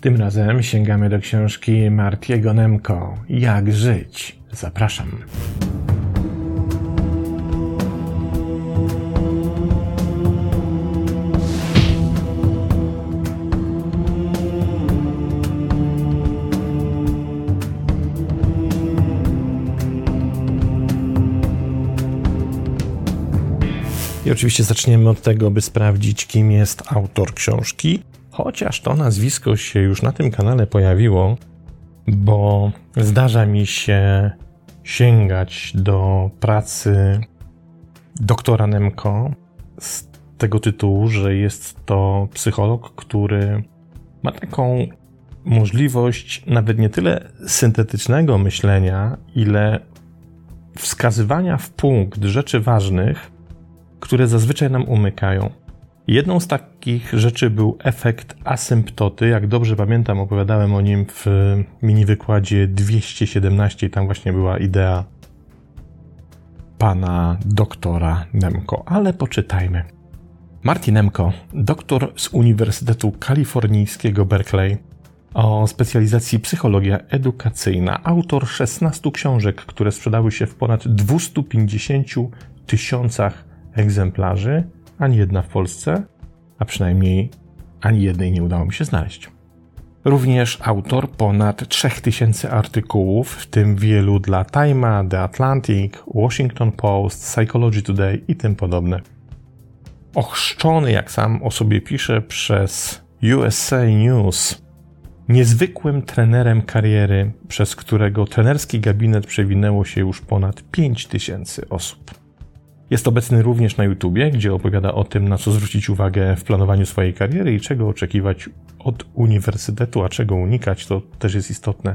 Tym razem sięgamy do książki Martiego Nemko Jak żyć. Zapraszam. I oczywiście zaczniemy od tego, by sprawdzić, kim jest autor książki, chociaż to nazwisko się już na tym kanale pojawiło, bo zdarza mi się sięgać do pracy doktora Nemko z tego tytułu, że jest to psycholog, który ma taką możliwość nawet nie tyle syntetycznego myślenia, ile wskazywania w punkt rzeczy ważnych, które zazwyczaj nam umykają. Jedną z takich rzeczy był efekt asymptoty. Jak dobrze pamiętam, opowiadałem o nim w mini wykładzie 217. Tam właśnie była idea pana doktora Nemko. Ale poczytajmy. Martin Nemko, doktor z Uniwersytetu Kalifornijskiego Berkeley o specjalizacji psychologia edukacyjna, autor 16 książek, które sprzedały się w ponad 250 tysiącach egzemplarzy, ani jedna w Polsce, a przynajmniej ani jednej nie udało mi się znaleźć. Również autor ponad 3000 artykułów, w tym wielu dla Time'a, The Atlantic, Washington Post, Psychology Today i tym podobne. Ochrzczony, jak sam o sobie pisze, przez USA News, niezwykłym trenerem kariery, przez którego trenerski gabinet przewinęło się już ponad 5000 osób. Jest obecny również na YouTubie, gdzie opowiada o tym, na co zwrócić uwagę w planowaniu swojej kariery i czego oczekiwać od uniwersytetu, a czego unikać, to też jest istotne.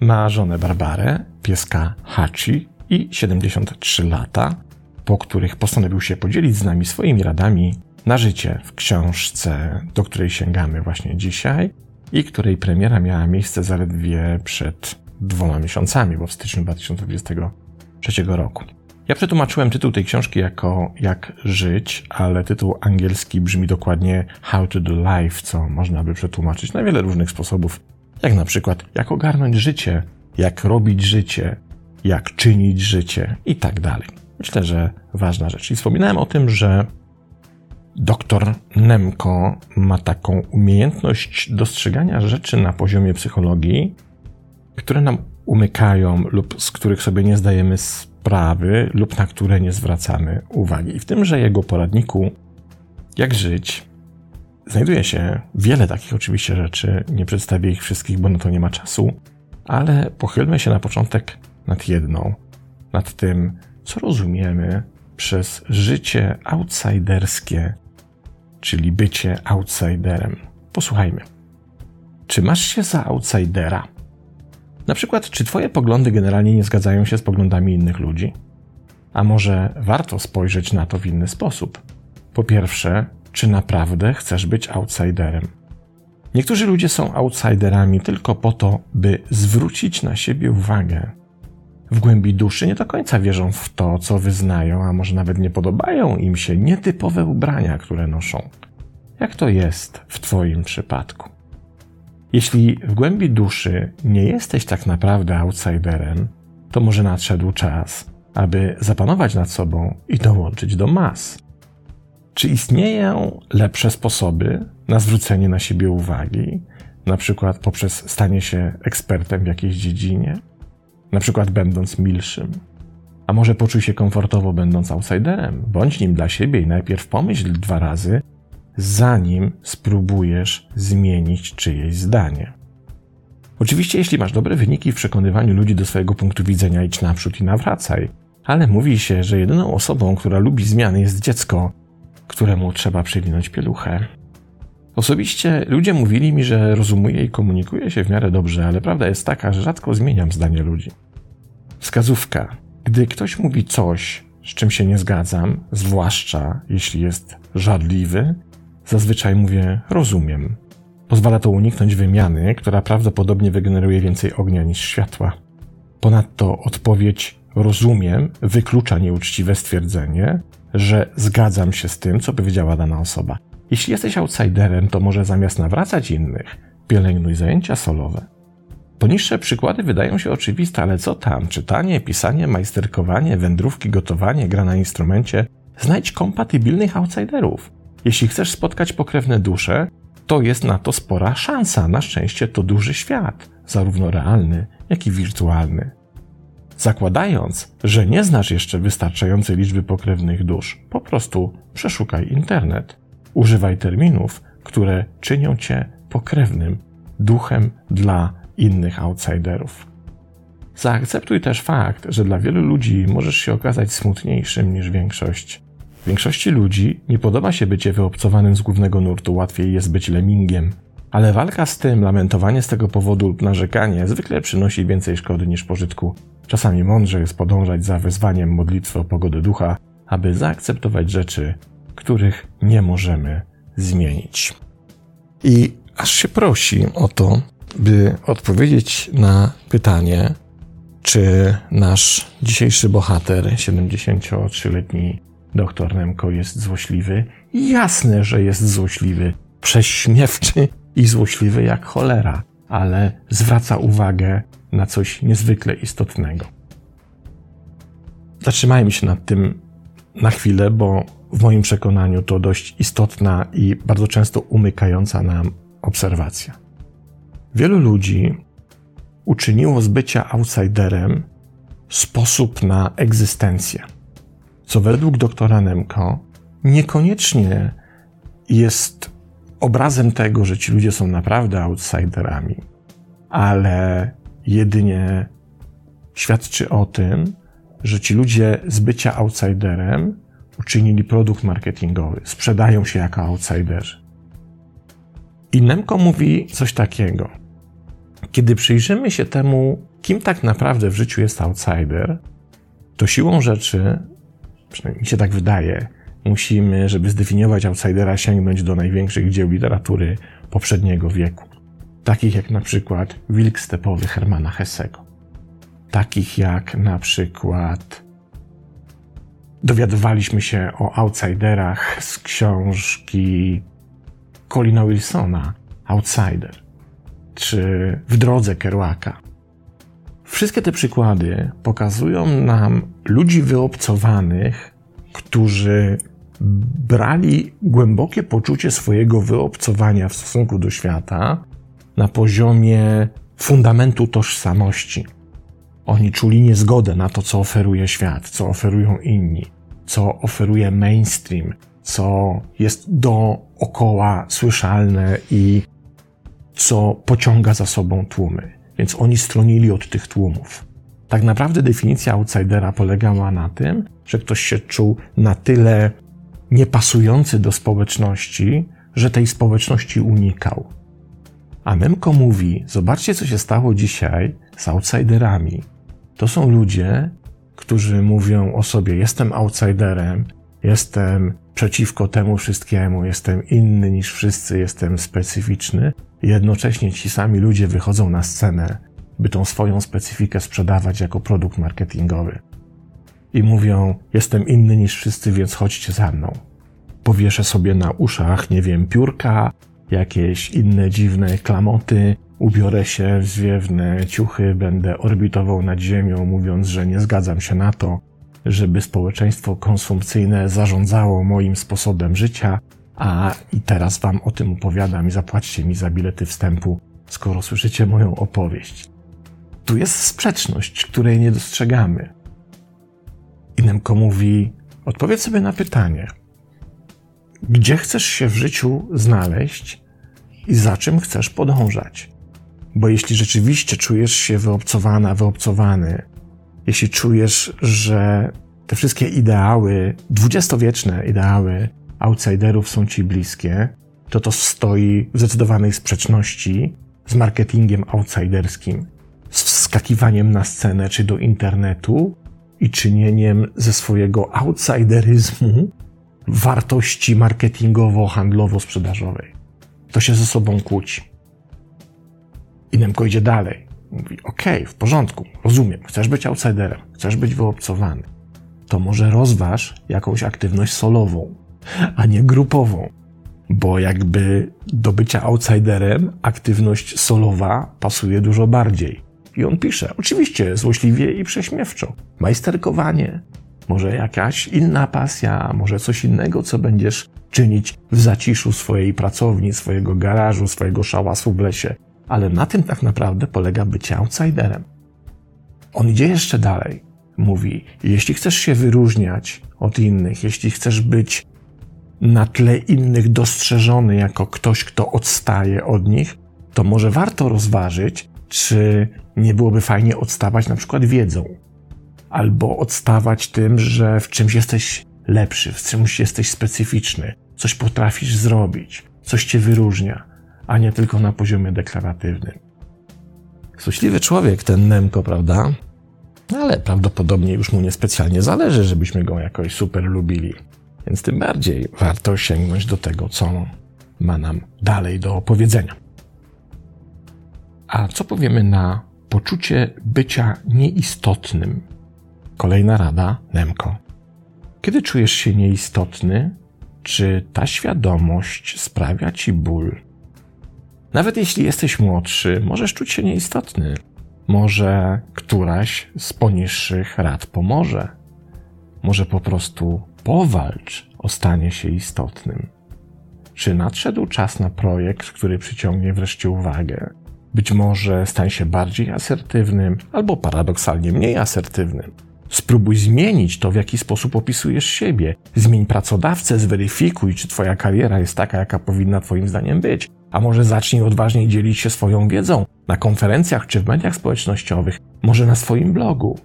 Ma żonę Barbarę, pieska Hachi i 73 lata, po których postanowił się podzielić z nami swoimi radami na życie w książce, do której sięgamy właśnie dzisiaj i której premiera miała miejsce zaledwie przed dwoma miesiącami, bo w styczniu 2023 roku. Ja przetłumaczyłem tytuł tej książki jako Jak żyć, ale tytuł angielski brzmi dokładnie How to do life, co można by przetłumaczyć na wiele różnych sposobów. Jak na przykład, jak ogarnąć życie, jak robić życie, jak czynić życie i tak dalej. Myślę, że ważna rzecz. I wspominałem o tym, że doktor Nemko ma taką umiejętność dostrzegania rzeczy na poziomie psychologii, które nam umykają lub z których sobie nie zdajemy sprawy lub na które nie zwracamy uwagi. I w tymże jego poradniku Jak żyć znajduje się wiele takich oczywiście rzeczy. Nie przedstawię ich wszystkich, bo na to nie ma czasu, ale pochylmy się na początek nad jedną, nad tym, co rozumiemy przez życie outsiderskie, czyli bycie outsiderem. Posłuchajmy. Czy masz się za outsidera? Na przykład, czy Twoje poglądy generalnie nie zgadzają się z poglądami innych ludzi? A może warto spojrzeć na to w inny sposób? Po pierwsze, czy naprawdę chcesz być outsiderem? Niektórzy ludzie są outsiderami tylko po to, by zwrócić na siebie uwagę. W głębi duszy nie do końca wierzą w to, co wyznają, a może nawet nie podobają im się nietypowe ubrania, które noszą. Jak to jest w Twoim przypadku? Jeśli w głębi duszy nie jesteś tak naprawdę outsiderem, to może nadszedł czas, aby zapanować nad sobą i dołączyć do mas. Czy istnieją lepsze sposoby na zwrócenie na siebie uwagi, na przykład poprzez stanie się ekspertem w jakiejś dziedzinie, na przykład będąc milszym? A może poczuj się komfortowo będąc outsiderem? Bądź nim dla siebie i najpierw pomyśl dwa razy, zanim spróbujesz zmienić czyjeś zdanie. Oczywiście, jeśli masz dobre wyniki w przekonywaniu ludzi do swojego punktu widzenia, idź naprzód i nawracaj, ale mówi się, że jedyną osobą, która lubi zmiany, jest dziecko, któremu trzeba przewinąć pieluchę. Osobiście ludzie mówili mi, że rozumuję i komunikuję się w miarę dobrze, ale prawda jest taka, że rzadko zmieniam zdanie ludzi. Wskazówka. Gdy ktoś mówi coś, z czym się nie zgadzam, zwłaszcza jeśli jest żadliwy, Zazwyczaj mówię rozumiem. Pozwala to uniknąć wymiany, która prawdopodobnie wygeneruje więcej ognia niż światła. Ponadto odpowiedź rozumiem wyklucza nieuczciwe stwierdzenie, że zgadzam się z tym, co powiedziała dana osoba. Jeśli jesteś outsiderem, to może zamiast nawracać innych, pielęgnuj zajęcia solowe. Poniższe przykłady wydają się oczywiste, ale co tam? Czytanie, pisanie, majsterkowanie, wędrówki, gotowanie, gra na instrumencie. Znajdź kompatybilnych outsiderów. Jeśli chcesz spotkać pokrewne dusze, to jest na to spora szansa. Na szczęście to duży świat, zarówno realny, jak i wirtualny. Zakładając, że nie znasz jeszcze wystarczającej liczby pokrewnych dusz, po prostu przeszukaj internet. Używaj terminów, które czynią cię pokrewnym duchem dla innych outsiderów. Zaakceptuj też fakt, że dla wielu ludzi możesz się okazać smutniejszym niż większość. Większości ludzi nie podoba się bycie wyobcowanym z głównego nurtu, łatwiej jest być lemingiem. Ale walka z tym, lamentowanie z tego powodu lub narzekanie zwykle przynosi więcej szkody niż pożytku. Czasami mądrze jest podążać za wezwaniem modlitwy o pogodę ducha, aby zaakceptować rzeczy, których nie możemy zmienić. I aż się prosi o to, by odpowiedzieć na pytanie, czy nasz dzisiejszy bohater, 73-letni doktor Nemko, jest złośliwy. Jasne, że jest złośliwy, prześmiewczy i złośliwy jak cholera, ale zwraca uwagę na coś niezwykle istotnego. Zatrzymajmy się nad tym na chwilę, bo w moim przekonaniu to dość istotna i bardzo często umykająca nam obserwacja. Wielu ludzi uczyniło z bycia outsiderem sposób na egzystencję, co według doktora Nemko niekoniecznie jest obrazem tego, że ci ludzie są naprawdę outsiderami, ale jedynie świadczy o tym, że ci ludzie z bycia outsiderem uczynili produkt marketingowy, sprzedają się jako outsiderzy. I Nemko mówi coś takiego. Kiedy przyjrzymy się temu, kim tak naprawdę w życiu jest outsider, to siłą rzeczy, przynajmniej mi się tak wydaje, musimy, żeby zdefiniować outsidera, sięgnąć do największych dzieł literatury poprzedniego wieku. Takich jak na przykład Wilk Stepowy Hermana Hessego. Takich jak na przykład dowiadywaliśmy się o outsiderach z książki Colina Wilsona, Outsider, czy W drodze Kerouaka. Wszystkie te przykłady pokazują nam ludzi wyobcowanych, którzy brali głębokie poczucie swojego wyobcowania w stosunku do świata na poziomie fundamentu tożsamości. Oni czuli niezgodę na to, co oferuje świat, co oferują inni, co oferuje mainstream, co jest dookoła słyszalne i co pociąga za sobą tłumy. Więc oni stronili od tych tłumów. Tak naprawdę definicja outsidera polegała na tym, że ktoś się czuł na tyle niepasujący do społeczności, że tej społeczności unikał. A Nemko mówi: Zobaczcie, co się stało dzisiaj z outsiderami. To są ludzie, którzy mówią o sobie: Jestem outsiderem, jestem przeciwko temu wszystkiemu, jestem inny niż wszyscy, jestem specyficzny. Jednocześnie ci sami ludzie wychodzą na scenę, by tą swoją specyfikę sprzedawać jako produkt marketingowy. I mówią: Jestem inny niż wszyscy, więc chodźcie za mną. Powieszę sobie na uszach, nie wiem, piórka, jakieś inne dziwne klamoty, ubiorę się w zwiewne ciuchy, będę orbitował nad Ziemią, mówiąc, że nie zgadzam się na to, żeby społeczeństwo konsumpcyjne zarządzało moim sposobem życia, a i teraz wam o tym opowiadam i zapłaćcie mi za bilety wstępu, skoro słyszycie moją opowieść. Tu jest sprzeczność, której nie dostrzegamy. I Nemko mówi, odpowiedz sobie na pytanie, gdzie chcesz się w życiu znaleźć i za czym chcesz podążać? Bo jeśli rzeczywiście czujesz się wyobcowana, wyobcowany, jeśli czujesz, że te wszystkie ideały, dwudziestowieczne ideały outsiderów są ci bliskie, to to stoi w zdecydowanej sprzeczności z marketingiem outsiderskim, z wskakiwaniem na scenę czy do internetu i czynieniem ze swojego outsideryzmu wartości marketingowo-handlowo-sprzedażowej. To się ze sobą kłóci. I Nemko idzie dalej. Mówi, okej, okay, w porządku, rozumiem, chcesz być outsiderem, chcesz być wyobcowany. To może rozważ jakąś aktywność solową, a nie grupową. bo jakby do bycia outsiderem aktywność solowa pasuje dużo bardziej. I on pisze, oczywiście złośliwie i prześmiewczo. Majsterkowanie, może jakaś inna pasja, może coś innego, co będziesz czynić w zaciszu swojej pracowni, swojego garażu, swojego szałasu w lesie. Ale na tym tak naprawdę polega bycie outsiderem. On idzie jeszcze dalej. Mówi, jeśli chcesz się wyróżniać od innych, jeśli chcesz być na tle innych dostrzeżony jako ktoś, kto odstaje od nich, to może warto rozważyć, czy nie byłoby fajnie odstawać na przykład wiedzą, albo odstawać tym, że w czymś jesteś lepszy, w czymś jesteś specyficzny, coś potrafisz zrobić, coś cię wyróżnia, a nie tylko na poziomie deklaratywnym. Złośliwy człowiek, ten Nemko, prawda? Ale prawdopodobnie już mu niespecjalnie zależy, żebyśmy go jakoś super lubili. Więc tym bardziej warto sięgnąć do tego, co ma nam dalej do opowiedzenia. A co powiemy na poczucie bycia nieistotnym? Kolejna rada, Nemko. Kiedy czujesz się nieistotny, czy ta świadomość sprawia ci ból? Nawet jeśli jesteś młodszy, możesz czuć się nieistotny. Może któraś z poniższych rad pomoże. Może po prostu powalcz o stanie się istotnym. Czy nadszedł czas na projekt, który przyciągnie wreszcie uwagę? Być może stań się bardziej asertywnym, albo paradoksalnie mniej asertywnym. Spróbuj zmienić to, w jaki sposób opisujesz siebie. Zmień pracodawcę, zweryfikuj, czy Twoja kariera jest taka, jaka powinna Twoim zdaniem być. A może zacznij odważniej dzielić się swoją wiedzą na konferencjach czy w mediach społecznościowych, może na swoim blogu.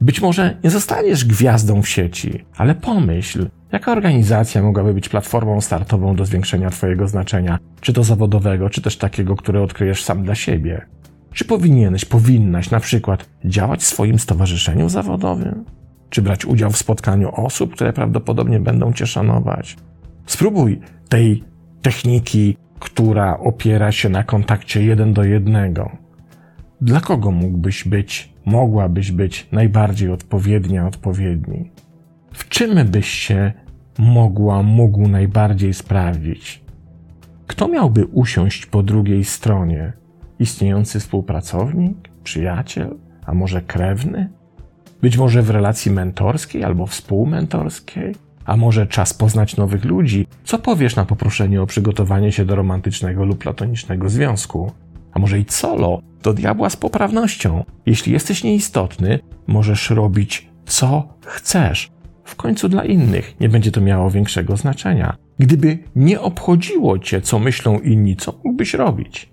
Być może nie zostaniesz gwiazdą w sieci, ale pomyśl, jaka organizacja mogłaby być platformą startową do zwiększenia Twojego znaczenia, czy to zawodowego, czy też takiego, które odkryjesz sam dla siebie. Czy powinieneś, powinnaś na przykład działać w swoim stowarzyszeniu zawodowym? Czy brać udział w spotkaniu osób, które prawdopodobnie będą cię szanować? Spróbuj tej techniki, która opiera się na kontakcie jeden do jednego. Dla kogo mógłbyś być, mogłabyś być najbardziej odpowiednia, odpowiedni? W czym byś się mogła, mógł najbardziej sprawdzić? Kto miałby usiąść po drugiej stronie? istniejący współpracownik, przyjaciel, a może krewny? Być może w relacji mentorskiej albo współmentorskiej? A może czas poznać nowych ludzi? Co powiesz na poproszenie o przygotowanie się do romantycznego lub platonicznego związku? A może i solo? Do diabła z poprawnością. Jeśli jesteś nieistotny, możesz robić co chcesz. W końcu dla innych nie będzie to miało większego znaczenia. Gdyby nie obchodziło cię, co myślą inni, co mógłbyś robić?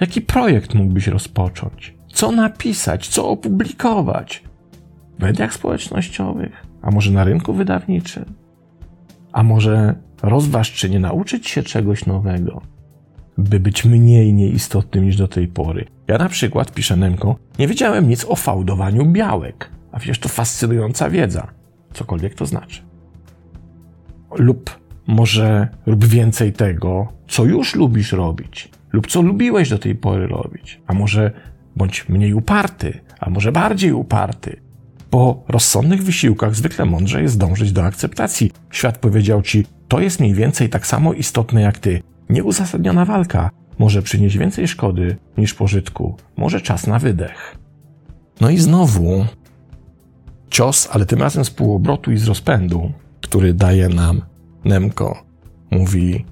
Jaki projekt mógłbyś rozpocząć? Co napisać? Co opublikować? W mediach społecznościowych? A może na rynku wydawniczym? A może rozważ, czy nie nauczyć się czegoś nowego, by być mniej nieistotnym niż do tej pory. Ja na przykład, piszę Nemko, nie wiedziałem nic o fałdowaniu białek, a przecież to fascynująca wiedza, cokolwiek to znaczy. Lub może rób więcej tego, co już lubisz robić, lub co lubiłeś do tej pory robić. A może bądź mniej uparty, a może bardziej uparty. Po rozsądnych wysiłkach zwykle mądrze jest dążyć do akceptacji. Świat powiedział ci, to jest mniej więcej tak samo istotne jak ty. Nieuzasadniona walka może przynieść więcej szkody niż pożytku. Może czas na wydech. No i znowu cios, ale tym razem z półobrotu i z rozpędu, który daje nam Nemko. Mówi,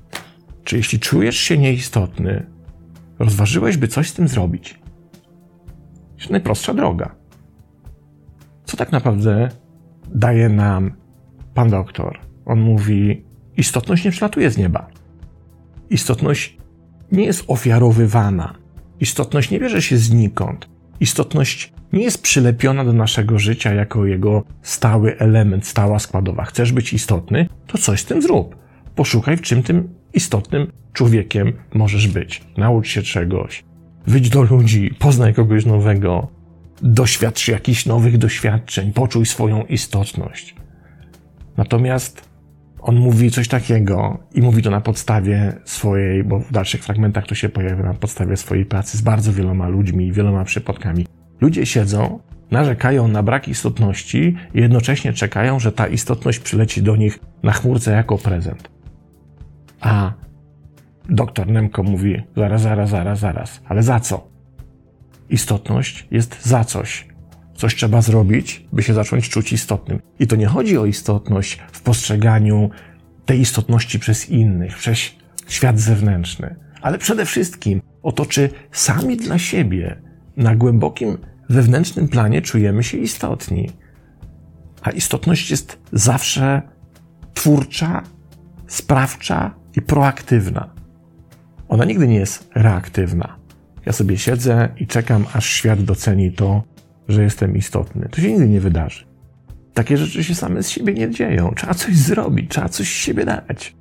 czy jeśli czujesz się nieistotny, rozważyłeś, by coś z tym zrobić? Najprostsza droga. Co tak naprawdę daje nam pan doktor? On mówi, istotność nie przylatuje z nieba. Istotność nie jest ofiarowywana. Istotność nie bierze się znikąd. Istotność nie jest przylepiona do naszego życia jako jego stały element, stała składowa. Chcesz być istotny, to coś z tym zrób. Poszukaj, w czym tym istotnym człowiekiem możesz być. Naucz się czegoś. Wyjdź do ludzi, poznaj kogoś nowego, doświadcz jakichś nowych doświadczeń, poczuj swoją istotność. Natomiast on mówi coś takiego i mówi to na podstawie swojej, bo w dalszych fragmentach to się pojawia na podstawie swojej pracy z bardzo wieloma ludźmi i wieloma przypadkami. Ludzie siedzą, narzekają na brak istotności i jednocześnie czekają, że ta istotność przyleci do nich na chmurce jako prezent. A doktor Nemko mówi: zaraz, zaraz, zaraz, zaraz, ale za co? Istotność jest za coś. Coś trzeba zrobić, by się zacząć czuć istotnym. I to nie chodzi o istotność w postrzeganiu tej istotności przez innych, przez świat zewnętrzny, ale przede wszystkim o to, czy sami dla siebie na głębokim wewnętrznym planie czujemy się istotni. A istotność jest zawsze twórcza, sprawcza i proaktywna. Ona nigdy nie jest reaktywna. Ja sobie siedzę i czekam, aż świat doceni to, że jestem istotny. To się nigdy nie wydarzy. Takie rzeczy się same z siebie nie dzieją. Trzeba coś zrobić, trzeba coś z siebie dać.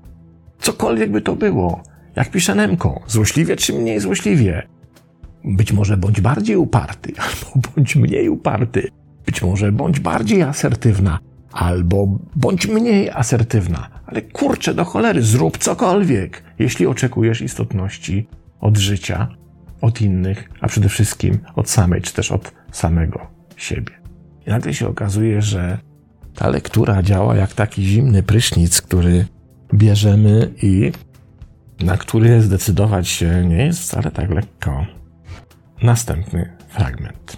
Cokolwiek by to było. Jak pisze Nemko, złośliwie czy mniej złośliwie. Być może bądź bardziej uparty, albo bądź mniej uparty. Być może bądź bardziej asertywna, albo bądź mniej asertywna. Ale kurczę, do cholery, zrób cokolwiek, jeśli oczekujesz istotności od życia, od innych, a przede wszystkim od samej, czy też od samego siebie. I nagle się okazuje, że ta lektura działa jak taki zimny prysznic, który bierzemy i na który zdecydować się nie jest wcale tak lekko. Następny fragment.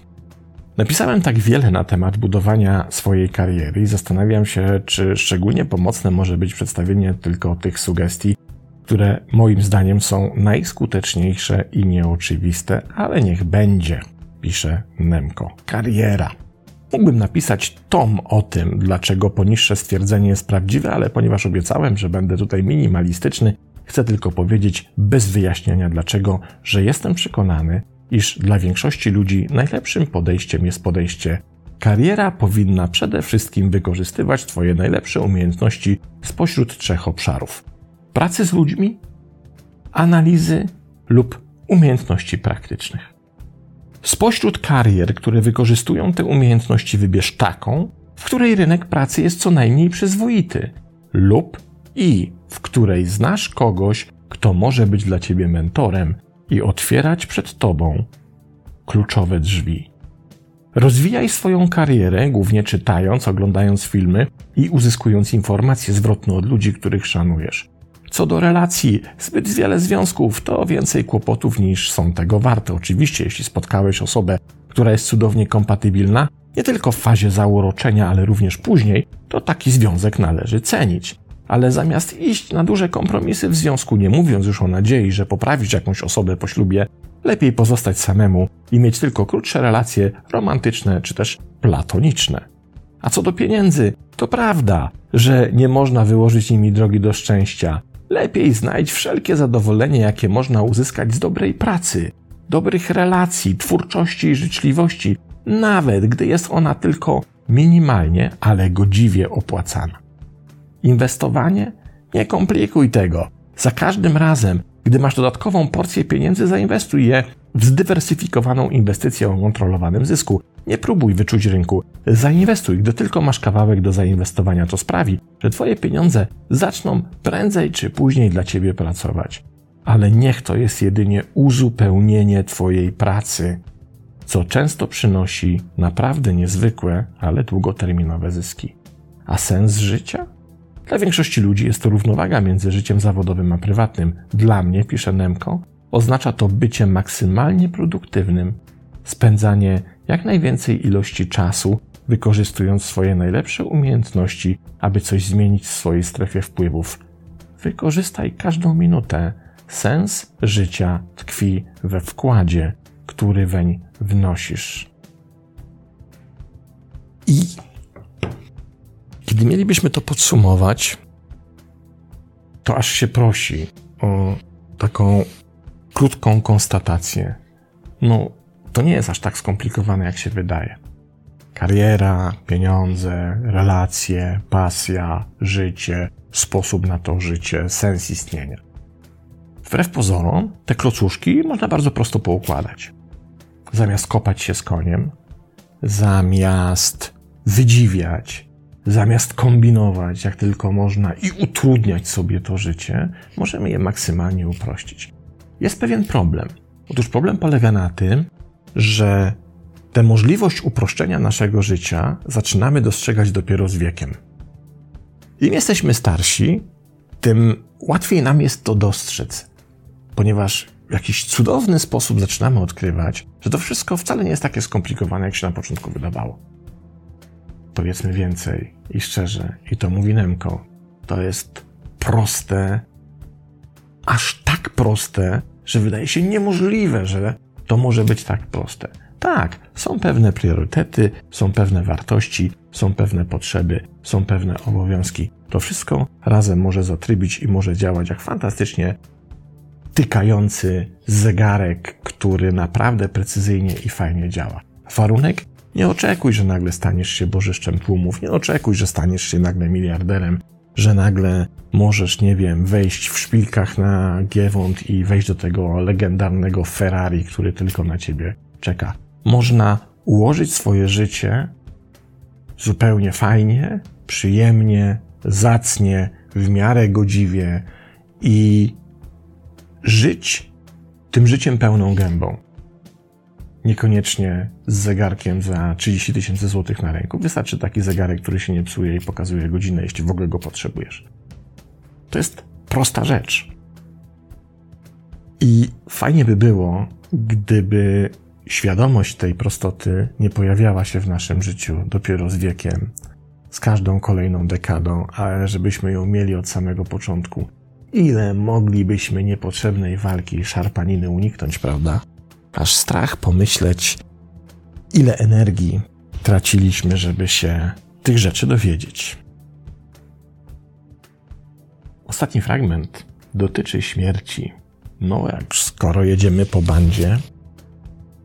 Napisałem tak wiele na temat budowania swojej kariery i zastanawiam się, czy szczególnie pomocne może być przedstawienie tylko tych sugestii, które moim zdaniem są najskuteczniejsze i nieoczywiste, ale niech będzie, pisze Nemko. Kariera. Mógłbym napisać tom o tym, dlaczego poniższe stwierdzenie jest prawdziwe, ale ponieważ obiecałem, że będę tutaj minimalistyczny, chcę tylko powiedzieć bez wyjaśnienia dlaczego, że jestem przekonany, iż dla większości ludzi najlepszym podejściem jest podejście Kariera powinna przede wszystkim wykorzystywać Twoje najlepsze umiejętności spośród trzech obszarów: pracy z ludźmi, analizy lub umiejętności praktycznych. Spośród karier, które wykorzystują te umiejętności, wybierz taką, w której rynek pracy jest co najmniej przyzwoity, lub i w której znasz kogoś, kto może być dla ciebie mentorem i otwierać przed tobą kluczowe drzwi. Rozwijaj swoją karierę, głównie czytając, oglądając filmy i uzyskując informacje zwrotne od ludzi, których szanujesz. Co do relacji, zbyt wiele związków to więcej kłopotów niż są tego warte. Oczywiście, jeśli spotkałeś osobę, która jest cudownie kompatybilna, nie tylko w fazie zauroczenia, ale również później, to taki związek należy cenić. Ale zamiast iść na duże kompromisy w związku, nie mówiąc już o nadziei, że poprawisz jakąś osobę po ślubie, lepiej pozostać samemu i mieć tylko krótsze relacje romantyczne czy też platoniczne. A co do pieniędzy, to prawda, że nie można wyłożyć nimi drogi do szczęścia, Lepiej znajdź wszelkie zadowolenie, jakie można uzyskać z dobrej pracy, dobrych relacji, twórczości i życzliwości, nawet gdy jest ona tylko minimalnie, ale godziwie opłacana. Inwestowanie? Nie komplikuj tego. Za każdym razem, gdy masz dodatkową porcję pieniędzy, zainwestuj je w zdywersyfikowaną inwestycję o kontrolowanym zysku. Nie próbuj wyczuć rynku. Zainwestuj, gdy tylko masz kawałek do zainwestowania. To sprawi, że Twoje pieniądze zaczną prędzej czy później dla Ciebie pracować. Ale niech to jest jedynie uzupełnienie Twojej pracy, co często przynosi naprawdę niezwykłe, ale długoterminowe zyski. A sens życia? Dla większości ludzi jest to równowaga między życiem zawodowym a prywatnym. Dla mnie, pisze Nemko, oznacza to bycie maksymalnie produktywnym, spędzanie jak najwięcej ilości czasu, wykorzystując swoje najlepsze umiejętności, aby coś zmienić w swojej strefie wpływów. Wykorzystaj każdą minutę. Sens życia tkwi we wkładzie, który weń wnosisz. I kiedy mielibyśmy to podsumować, to aż się prosi o taką krótką konstatację. No, to nie jest aż tak skomplikowane, jak się wydaje. Kariera, pieniądze, relacje, pasja, życie, sposób na to życie, sens istnienia. Wbrew pozorom, te klocuszki można bardzo prosto poukładać. Zamiast kopać się z koniem, zamiast wydziwiać, zamiast kombinować jak tylko można i utrudniać sobie to życie, możemy je maksymalnie uprościć. Jest pewien problem. Otóż problem polega na tym, że tę możliwość uproszczenia naszego życia zaczynamy dostrzegać dopiero z wiekiem. Im jesteśmy starsi, tym łatwiej nam jest to dostrzec, ponieważ w jakiś cudowny sposób zaczynamy odkrywać, że to wszystko wcale nie jest takie skomplikowane, jak się na początku wydawało. Powiedzmy więcej i szczerze, i to mówi Nemko, to jest proste, aż tak proste, że wydaje się niemożliwe, że to może być tak proste. Tak, są pewne priorytety, są pewne wartości, są pewne potrzeby, są pewne obowiązki. To wszystko razem może zatrybić i może działać jak fantastycznie tykający zegarek, który naprawdę precyzyjnie i fajnie działa. Warunek? Nie oczekuj, że nagle staniesz się bożyszczem tłumów, nie oczekuj, że staniesz się nagle miliarderem, że nagle możesz, nie wiem, wejść w szpilkach na Giewont i wejść do tego legendarnego Ferrari, który tylko na ciebie czeka. Można ułożyć swoje życie zupełnie fajnie, przyjemnie, zacnie, w miarę godziwie i żyć tym życiem pełną gębą. Niekoniecznie z zegarkiem za 30 tysięcy złotych na ręku. Wystarczy taki zegarek, który się nie psuje i pokazuje godzinę, jeśli w ogóle go potrzebujesz. To jest prosta rzecz. I fajnie by było, gdyby świadomość tej prostoty nie pojawiała się w naszym życiu dopiero z wiekiem, z każdą kolejną dekadą, ale żebyśmy ją mieli od samego początku. Ile moglibyśmy niepotrzebnej walki i szarpaniny uniknąć, prawda? Aż strach pomyśleć, ile energii traciliśmy, żeby się tych rzeczy dowiedzieć. Ostatni fragment dotyczy śmierci. No, jak skoro jedziemy po bandzie,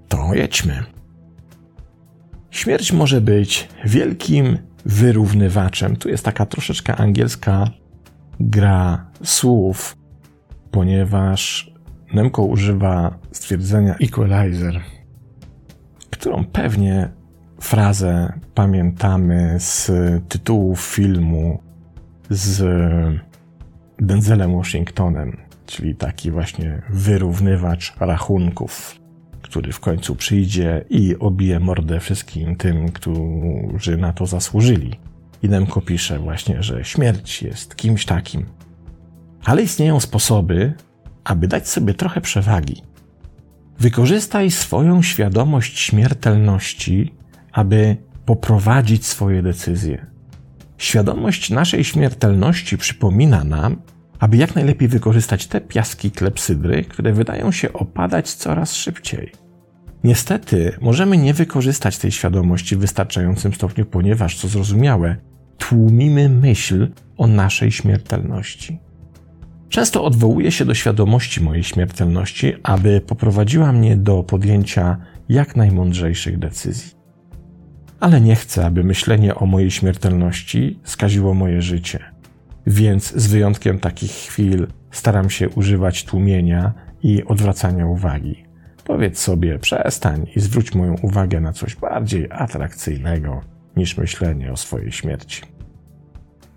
to jedźmy. Śmierć może być wielkim wyrównywaczem. Tu jest taka troszeczkę angielska gra słów, ponieważ Nemko używa stwierdzenia equalizer, którą pewnie frazę pamiętamy z tytułu filmu z Denzelem Washingtonem, czyli taki właśnie wyrównywacz rachunków, który w końcu przyjdzie i obije mordę wszystkim tym, którzy na to zasłużyli. I Nemko pisze właśnie, że śmierć jest kimś takim. Ale istnieją sposoby, aby dać sobie trochę przewagi. Wykorzystaj swoją świadomość śmiertelności, aby poprowadzić swoje decyzje. Świadomość naszej śmiertelności przypomina nam, aby jak najlepiej wykorzystać te piaski klepsydry, które wydają się opadać coraz szybciej. Niestety, możemy nie wykorzystać tej świadomości w wystarczającym stopniu, ponieważ, co zrozumiałe, tłumimy myśl o naszej śmiertelności. Często odwołuję się do świadomości mojej śmiertelności, aby poprowadziła mnie do podjęcia jak najmądrzejszych decyzji. Ale nie chcę, aby myślenie o mojej śmiertelności skaziło moje życie. Więc z wyjątkiem takich chwil staram się używać tłumienia i odwracania uwagi. Powiedz sobie, przestań i zwróć moją uwagę na coś bardziej atrakcyjnego niż myślenie o swojej śmierci.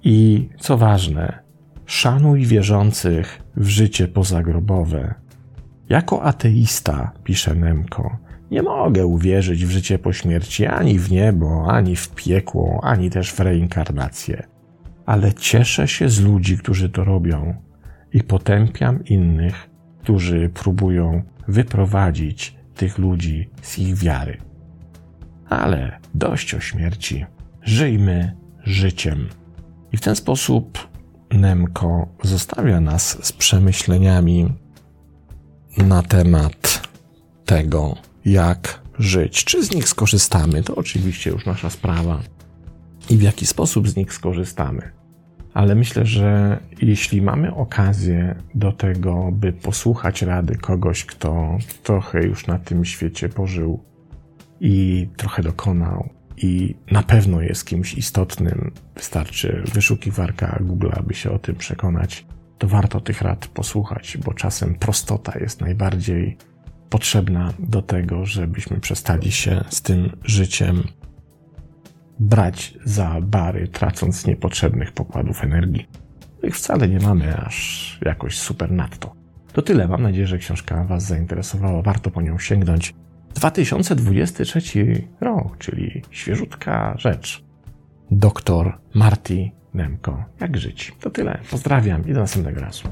I co ważne, szanuj wierzących w życie pozagrobowe. Jako ateista, pisze Nemko, nie mogę uwierzyć w życie po śmierci ani w niebo, ani w piekło, ani też w reinkarnację. Ale cieszę się z ludzi, którzy to robią i potępiam innych, którzy próbują wyprowadzić tych ludzi z ich wiary. Ale dość o śmierci. Żyjmy życiem. I w ten sposób Nemko zostawia nas z przemyśleniami na temat tego, jak żyć. Czy z nich skorzystamy? To oczywiście już nasza sprawa. I w jaki sposób z nich skorzystamy. Ale myślę, że jeśli mamy okazję do tego, by posłuchać rady kogoś, kto trochę już na tym świecie pożył i trochę dokonał, i na pewno jest kimś istotnym, wystarczy wyszukiwarka Google, aby się o tym przekonać, to warto tych rad posłuchać, bo czasem prostota jest najbardziej potrzebna do tego, żebyśmy przestali się z tym życiem brać za bary, tracąc niepotrzebnych pokładów energii. Ich wcale nie mamy aż jakoś super nadto. To tyle. Mam nadzieję, że książka Was zainteresowała. Warto po nią sięgnąć. 2023 rok, czyli świeżutka rzecz. Doktor Marty Nemko, jak żyć. To tyle. Pozdrawiam i do następnego razu.